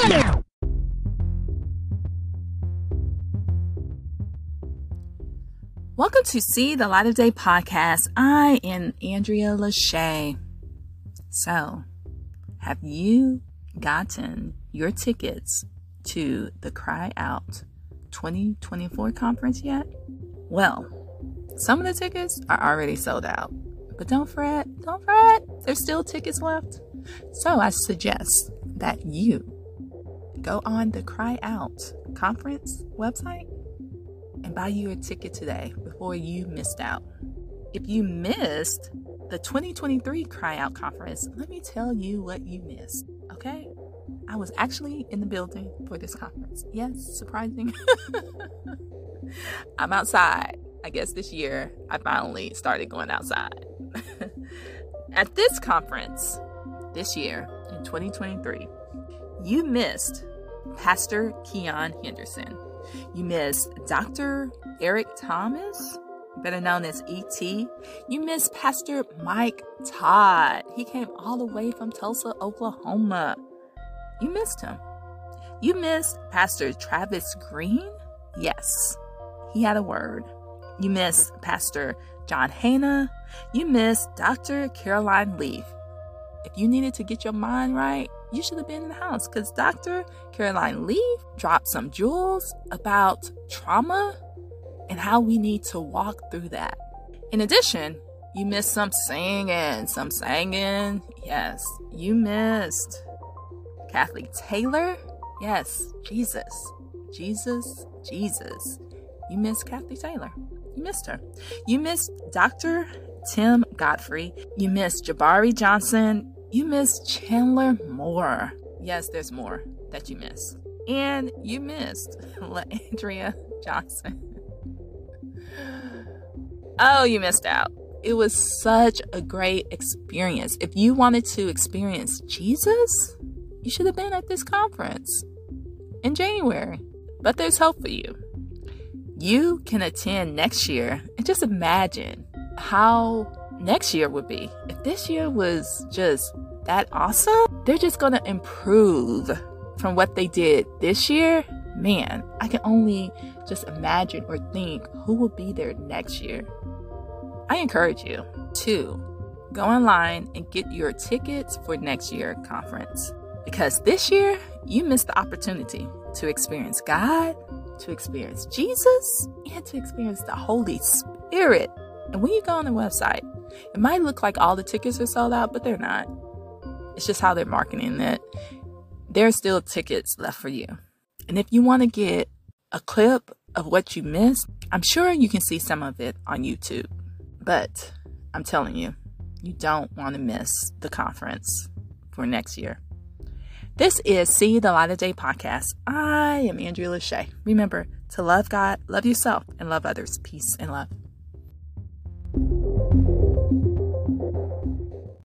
Welcome to See the Light of Day podcast. I am Andrea Lachey. So, have you gotten your tickets to the Cry Out 2024 conference yet? Well, some of the tickets are already sold out. But don't fret, don't fret. There's still tickets left. So I suggest that you go on the Cry Out conference website and buy you a ticket today before you missed out. If you missed the 2023 Cry Out Conference, let me tell you what you missed, okay? I was actually in the building for this conference. Yes, surprising. I'm outside. I guess this year I finally started going outside. At this conference, this year in 2023, you missed Pastor Keion Henderson you missed Dr. Eric Thomas, better known as ET. You missed Pastor Mike Todd. He came all the way from Tulsa, Oklahoma. You missed him. You missed Pastor Travis Greene? Yes, he had a word. You missed Pastor John Hannah. You missed Dr. Caroline Leaf. If you needed to get your mind right, you should have been in the house because Dr. Caroline Leaf dropped some jewels about trauma and how we need to walk through that. In addition, you missed some singing, some singing. Yes, you missed Kathleen Taylor. Yes, Jesus, Jesus, Jesus. You missed Kathy Taylor. You missed her. You missed Dr. Tim Godfrey. You missed Jabari Johnson you miss Chandler Moore. Yes, there's more that you miss. And you missed Andrea Johnson. oh, you missed out. It was such a great experience. If you wanted to experience Jesus, you should have been at this conference in January. But there's hope for you. You can attend next year and just imagine how next year would be. If this year was just that awesome, they're just going to improve from what they did this year. Man, I can only just imagine or think who will be there next year. I encourage you to go online and get your tickets for next year conference because this year you missed the opportunity to experience God, to experience Jesus, and to experience the Holy Spirit. And when you go on the website, it might look like all the tickets are sold out, but they're not. It's just how they're marketing it. There's still tickets left for you. And if you want to get a clip of what you missed, I'm sure you can see some of it on YouTube. But I'm telling you, you don't want to miss the conference for next year. This is See the Light of Day podcast. I am Andrea Lachey. Remember to love God, love yourself, and love others. Peace and love.